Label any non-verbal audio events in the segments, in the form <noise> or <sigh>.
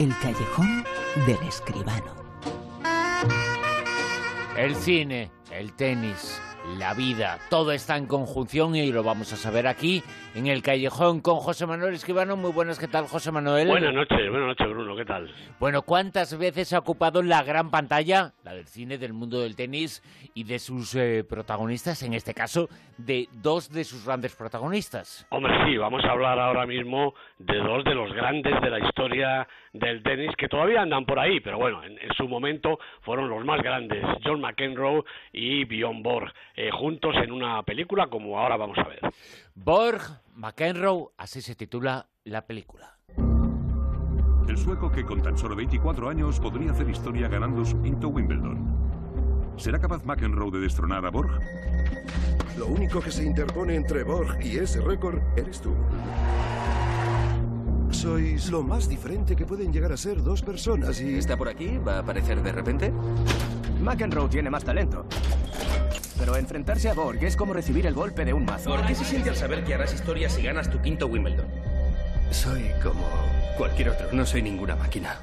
El callejón del escribano. El cine, el tenis, la vida, todo está en conjunción y lo vamos a saber aquí en el callejón con José Manuel Escribano. Muy buenas, ¿qué tal, José Manuel? Buenas noches, buenas noches, Bruno, ¿qué tal? Bueno, ¿cuántas veces ha ocupado la gran pantalla, la del cine, del mundo del tenis y de sus eh, protagonistas, en este caso, de dos de sus grandes protagonistas? Hombre, sí, vamos a hablar ahora mismo de dos de los grandes de la historia del tenis que todavía andan por ahí, pero bueno, en, su momento fueron los más grandes, John McEnroe y Bjorn Borg. Eh, juntos en una película como ahora vamos a ver. Borg, McEnroe, así se titula la película. El sueco que con tan solo 24 años podría hacer historia ganando su quinto Wimbledon. ¿Será capaz McEnroe de destronar a Borg? Lo único que se interpone entre Borg y ese récord eres tú. Sois lo más diferente que pueden llegar a ser dos personas y... ¿Está por aquí? ¿Va a aparecer de repente? McEnroe tiene más talento. Pero enfrentarse a Borg es como recibir el golpe de un mazo. ¿Por qué se siente al saber que harás historia si ganas tu quinto Wimbledon? Soy como cualquier otro, no soy ninguna máquina.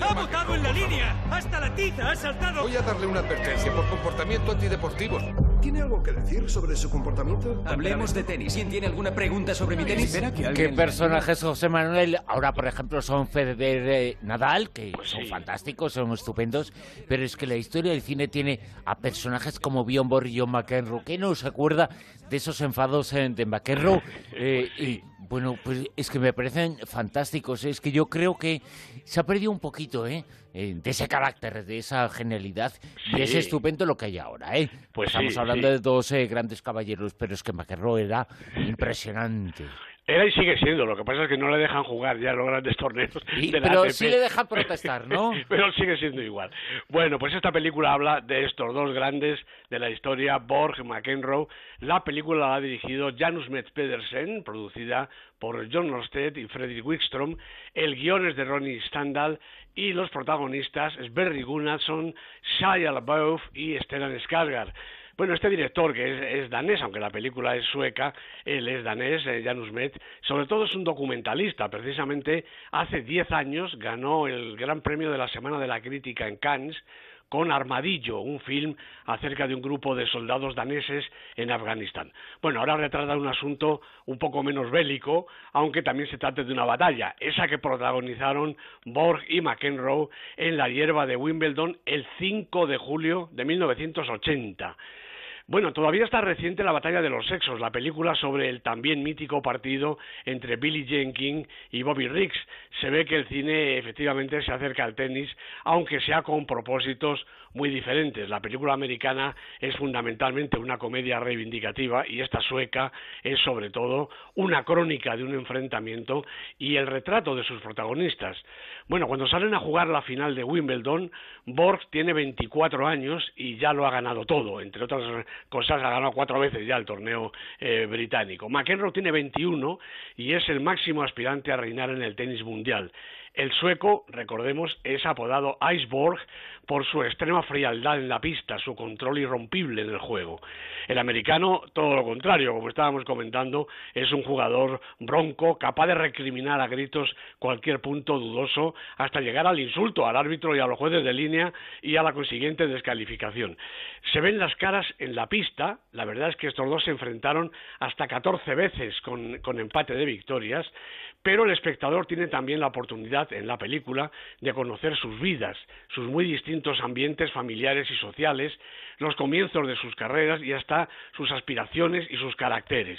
¡Ha botado en la línea! ¡Hasta la tiza ha saltado! Voy a darle una advertencia por comportamiento antideportivo. ¿Tiene algo que decir sobre su comportamiento? Hablemos de tenis. ¿Quién tiene alguna pregunta sobre mi tenis? ¿Qué personajes, José Manuel? Ahora, por ejemplo, son Federer eh, Nadal, que pues son fantásticos, son estupendos, pero es que la historia del cine tiene a personajes como Bjorn Borg y John McEnroe. ¿Qué no se acuerda de esos enfados eh, de McEnroe? <laughs> Eh, y bueno, pues es que me parecen fantásticos. Es que yo creo que se ha perdido un poquito, ¿eh? Eh de ese carácter, de esa genialidad y es estupendo lo que hay ahora, ¿eh? Pues Estamos hablando de dos eh, grandes caballeros, pero es que McEnroe era impresionante. Era y sigue siendo, lo que pasa es que no le dejan jugar ya los grandes torneos. pero sí le dejan protestar, ¿no? <laughs> pero sigue siendo igual. Bueno, pues esta película habla de estos dos grandes de la historia, Borg, McEnroe. La película la ha dirigido Janus Metz Pedersen, producida por John Norstedt y Fredrik Wickstrom. El guion es de Ronnie Standal y los protagonistas es Berry Gunnarsson, Shia LaBeouf y Stellan Skarsgård. Bueno, este director, que es, danés, aunque la película es sueca, él es danés, eh, Janus Met, sobre todo es un documentalista. Precisamente hace diez años ganó el Gran Premio de la Semana de la Crítica en Cannes con Armadillo, un film acerca de un grupo de soldados daneses en Afganistán. Bueno, ahora retrata un asunto un poco menos bélico, aunque también se trata de una batalla, esa que protagonizaron Borg y McEnroe en la hierba de Wimbledon el 5 de julio de 1980. Bueno, todavía está reciente la batalla de los sexos, la película sobre el también mítico partido entre Billy Jenkins y Bobby Riggs. Se ve que el cine efectivamente se acerca al tenis, aunque sea con propósitos muy diferentes. La película americana es fundamentalmente una comedia reivindicativa y esta sueca es sobre todo una crónica de un enfrentamiento y el retrato de sus protagonistas. Bueno, cuando salen a jugar la final de Wimbledon, Borg tiene 24 años y ya lo ha ganado todo, entre otras cosas ha ganado cuatro veces ya el torneo eh, británico. McEnroe tiene 21 y es el máximo aspirante a reinar en el tenis mundial. El sueco, recordemos, es apodado Iceborg por su extrema frialdad en la pista, su control irrompible en el juego. El americano, todo lo contrario, como estábamos comentando, es un jugador bronco, capaz de recriminar a gritos cualquier punto dudoso hasta llegar al insulto al árbitro y a los jueces de línea y a la consiguiente descalificación. Se ven las caras en la pista, la verdad es que estos dos se enfrentaron hasta 14 veces con, con empate de victorias, pero el espectador tiene también la oportunidad en la película de conocer sus vidas, sus muy distintos ambientes familiares y sociales, los comienzos de sus carreras y hasta sus aspiraciones y sus caracteres.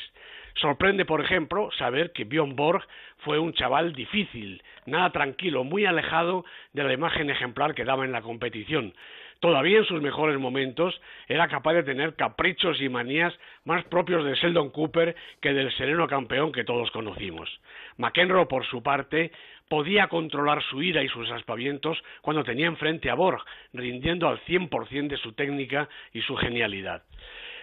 Sorprende, por ejemplo, saber que Bjorn Borg fue un chaval difícil, nada tranquilo, muy alejado de la imagen ejemplar que daba en la competición todavía en sus mejores momentos, era capaz de tener caprichos y manías más propios de Sheldon Cooper que del sereno campeón que todos conocimos. McEnroe, por su parte, podía controlar su ira y sus aspavientos cuando tenía enfrente a Borg, rindiendo al cien por cien de su técnica y su genialidad.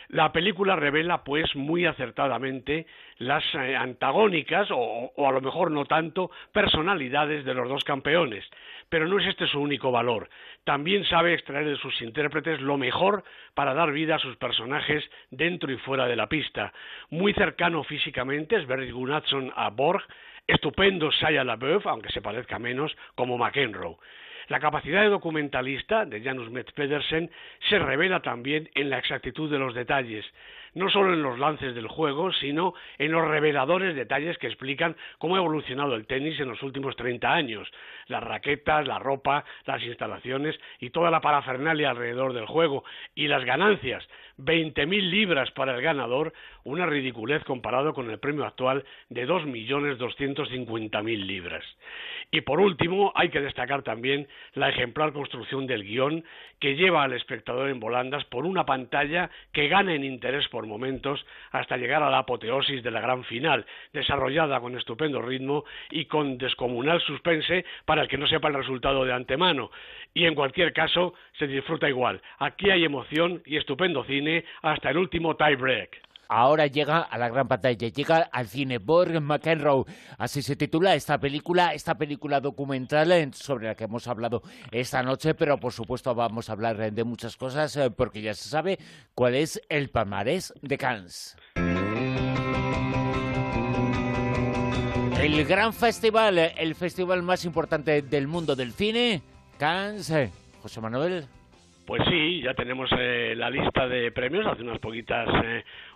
La película revela, pues, muy acertadamente las eh, antagónicas, o, o, a lo mejor no tanto, personalidades de los dos campeones. Pero no es este su único valor. También sabe extraer de sus intérpretes lo mejor para dar vida a sus personajes dentro y fuera de la pista. Muy cercano físicamente es Barry Gunnarsson a Borg, estupendo Shia LaBeouf, aunque se parezca menos, como McEnroe. La capacidad de documentalista de Janus Metz Pedersen se revela también en la exactitud de los detalles no solo en los lances del juego, sino en los reveladores detalles que explican cómo ha evolucionado el tenis en los últimos 30 años. Las raquetas, la ropa, las instalaciones y toda la parafernalia alrededor del juego. Y las ganancias, 20.000 libras para el ganador, una ridiculez comparado con el premio actual de 2.250.000 libras. Y por último, hay que destacar también la ejemplar construcción del guion que lleva al espectador en volandas por una pantalla que gana en interés por momentos hasta llegar a la apoteosis de la gran final, desarrollada con estupendo ritmo y con descomunal suspense para el que no sepa el resultado de antemano. Y en cualquier caso, se disfruta igual. Aquí hay emoción y estupendo cine hasta el último tie break ahora llega a la gran pantalla, llega al cine Borg McEnroe, así se titula esta película, esta película documental eh, sobre la que hemos hablado esta noche, pero por supuesto vamos a hablar de muchas cosas eh, porque ya se sabe cuál es el palmarés de Cannes. El gran festival, eh, el festival más importante del mundo del cine, Cannes. José Manuel. Pues sí, ya tenemos la lista de premios hace unas poquitas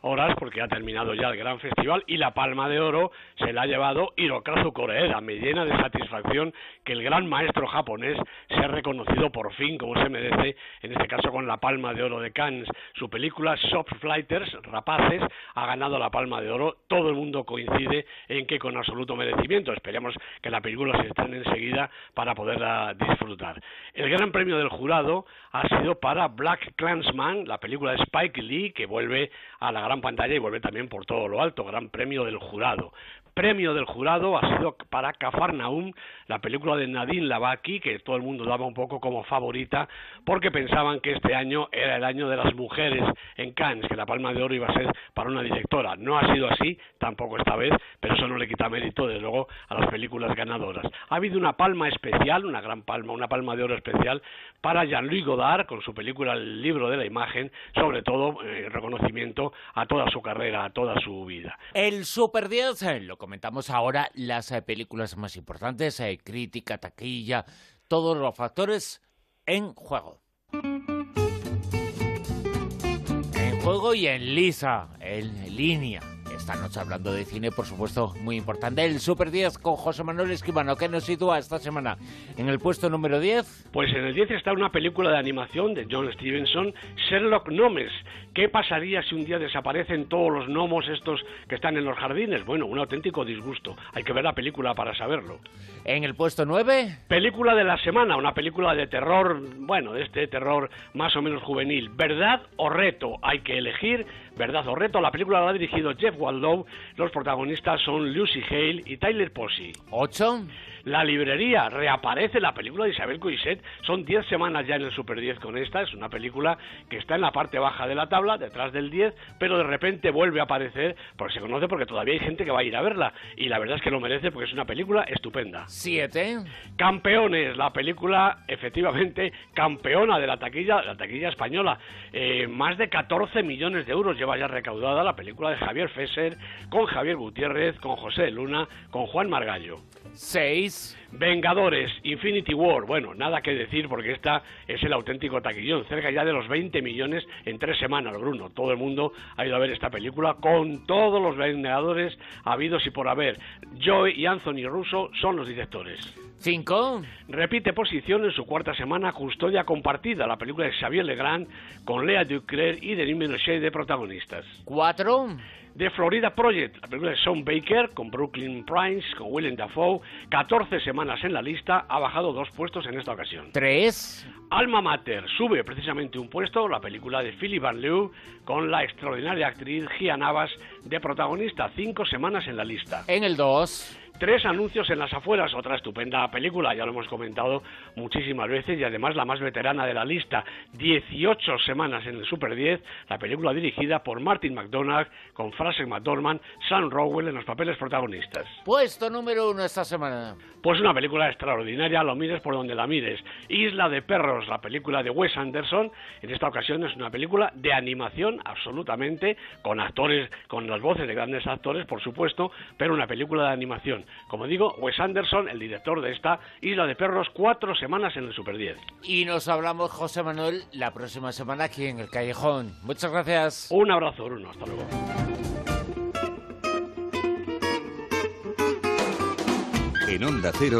horas porque ha terminado ya el gran festival y la palma de oro se la ha llevado Hirokazu Koreeda. Me llena de satisfacción que el gran maestro japonés sea reconocido por fin como se merece, en este caso con la palma de oro de Cannes. Su película Shop Flighters, Rapaces, ha ganado la palma de oro. Todo el mundo coincide en que con absoluto merecimiento. Esperemos que la película se estrene enseguida para poderla disfrutar. El gran premio del jurado ha sido para Black Clansman, la película de Spike Lee, que vuelve a la gran pantalla y vuelve también por todo lo alto, gran premio del jurado premio del jurado ha sido para Cafarnaum, la película de Nadine Lavaki, que todo el mundo daba un poco como favorita, porque pensaban que este año era el año de las mujeres en Cannes, que la palma de oro iba a ser para una directora. No ha sido así, tampoco esta vez, pero eso no le quita mérito, desde luego, a las películas ganadoras. Ha habido una palma especial, una gran palma, una palma de oro especial para Jean-Louis Godard, con su película El libro de la imagen, sobre todo eh, reconocimiento a toda su carrera, a toda su vida. El Super 10, eh, lo comentamos ahora, las eh, películas más importantes, eh, crítica, taquilla, todos los factores en juego. En juego y en lisa, en línea. Esta noche hablando de cine, por supuesto, muy importante. El Super 10 con José Manuel Esquivano, que nos sitúa esta semana en el puesto número 10. Pues en el 10 está una película de animación de John Stevenson, Sherlock Gnomes. ¿Qué pasaría si un día desaparecen todos los gnomos estos que están en los jardines? Bueno, un auténtico disgusto. Hay que ver la película para saberlo. En el puesto 9. Película de la semana, una película de terror, bueno, de este terror más o menos juvenil. ¿Verdad o reto? Hay que elegir verdad o reto. La película la ha dirigido Jeff Wall los protagonistas son Lucy Hale y Tyler Posey. ¿Ocho? La librería reaparece la película de Isabel Coixet. Son 10 semanas ya en el Super 10 con esta. Es una película que está en la parte baja de la tabla, detrás del 10, pero de repente vuelve a aparecer porque se conoce porque todavía hay gente que va a ir a verla. Y la verdad es que lo merece porque es una película estupenda. 7. Campeones, la película efectivamente campeona de la taquilla, la taquilla española. Eh, más de 14 millones de euros lleva ya recaudada la película de Javier Fesser, con Javier Gutiérrez, con José Luna, con Juan Margallo. 6. Vengadores, Infinity War. Bueno, nada que decir porque esta es el auténtico taquillón. Cerca ya de los 20 millones en tres semanas, Bruno. Todo el mundo ha ido a ver esta película con todos los Vengadores habidos y por haber. Joy y Anthony Russo son los directores. 5. Repite posición en su cuarta semana Custodia Compartida, la película de Xavier Legrand con Lea Ducler y Denis Menochet de protagonistas. 4 de Florida Project, la película de Sean Baker con Brooklyn Prince, con Willem Dafoe, 14 semanas en la lista, ha bajado dos puestos en esta ocasión. 3. Alma Mater sube precisamente un puesto, la película de Philip Van Leeuw con la extraordinaria actriz Gia Navas de protagonista, cinco semanas en la lista. En el 2. Tres anuncios en las afueras, otra estupenda película, ya lo hemos comentado muchísimas veces y además la más veterana de la lista, 18 semanas en el Super 10, la película dirigida por Martin McDonagh con Frances McDormand, Sam Rowell en los papeles protagonistas. Puesto número uno esta semana. Pues una película extraordinaria, lo mires por donde la mires. Isla de Perros, la película de Wes Anderson, en esta ocasión es una película de animación absolutamente, con actores, con las voces de grandes actores, por supuesto, pero una película de animación. Como digo, Wes Anderson, el director de esta Isla de Perros, cuatro semanas en el Super 10. Y nos hablamos, José Manuel, la próxima semana aquí en el Callejón. Muchas gracias. Un abrazo, Bruno. Hasta luego. En Onda Cero.